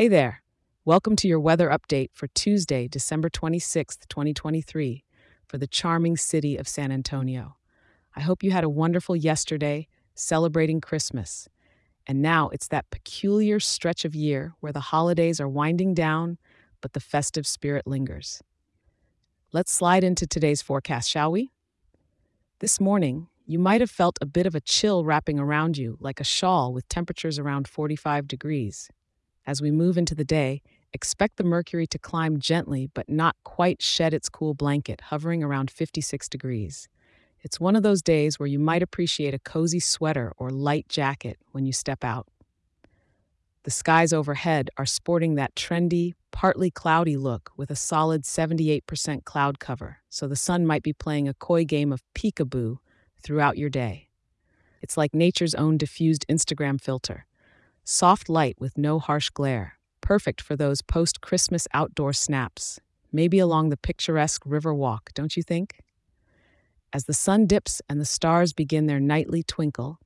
Hey there. Welcome to your weather update for Tuesday, December 26th, 2023, for the charming city of San Antonio. I hope you had a wonderful yesterday celebrating Christmas. And now it's that peculiar stretch of year where the holidays are winding down, but the festive spirit lingers. Let's slide into today's forecast, shall we? This morning, you might have felt a bit of a chill wrapping around you, like a shawl with temperatures around 45 degrees. As we move into the day, expect the mercury to climb gently but not quite shed its cool blanket, hovering around 56 degrees. It's one of those days where you might appreciate a cozy sweater or light jacket when you step out. The skies overhead are sporting that trendy, partly cloudy look with a solid 78% cloud cover, so the sun might be playing a coy game of peekaboo throughout your day. It's like nature's own diffused Instagram filter soft light with no harsh glare, perfect for those post Christmas outdoor snaps, maybe along the picturesque river walk, don't you think? As the sun dips and the stars begin their nightly twinkle,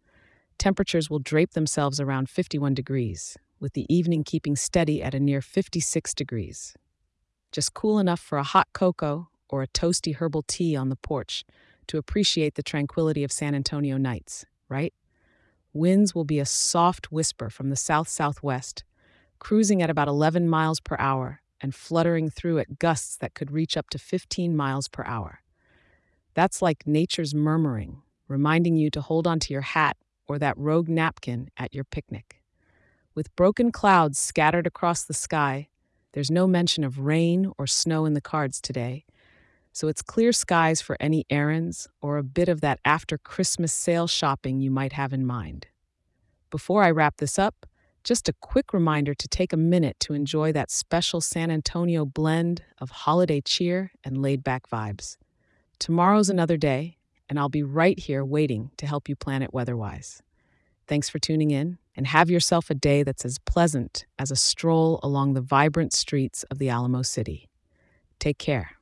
temperatures will drape themselves around 51 degrees, with the evening keeping steady at a near 56 degrees. Just cool enough for a hot cocoa or a toasty herbal tea on the porch to appreciate the tranquility of San Antonio nights, right? Winds will be a soft whisper from the south southwest, cruising at about 11 miles per hour and fluttering through at gusts that could reach up to 15 miles per hour. That's like nature's murmuring, reminding you to hold onto your hat or that rogue napkin at your picnic. With broken clouds scattered across the sky, there's no mention of rain or snow in the cards today, so it's clear skies for any errands or a bit of that after Christmas sale shopping you might have in mind. Before I wrap this up, just a quick reminder to take a minute to enjoy that special San Antonio blend of holiday cheer and laid back vibes. Tomorrow's another day, and I'll be right here waiting to help you plan it weatherwise. Thanks for tuning in, and have yourself a day that's as pleasant as a stroll along the vibrant streets of the Alamo City. Take care.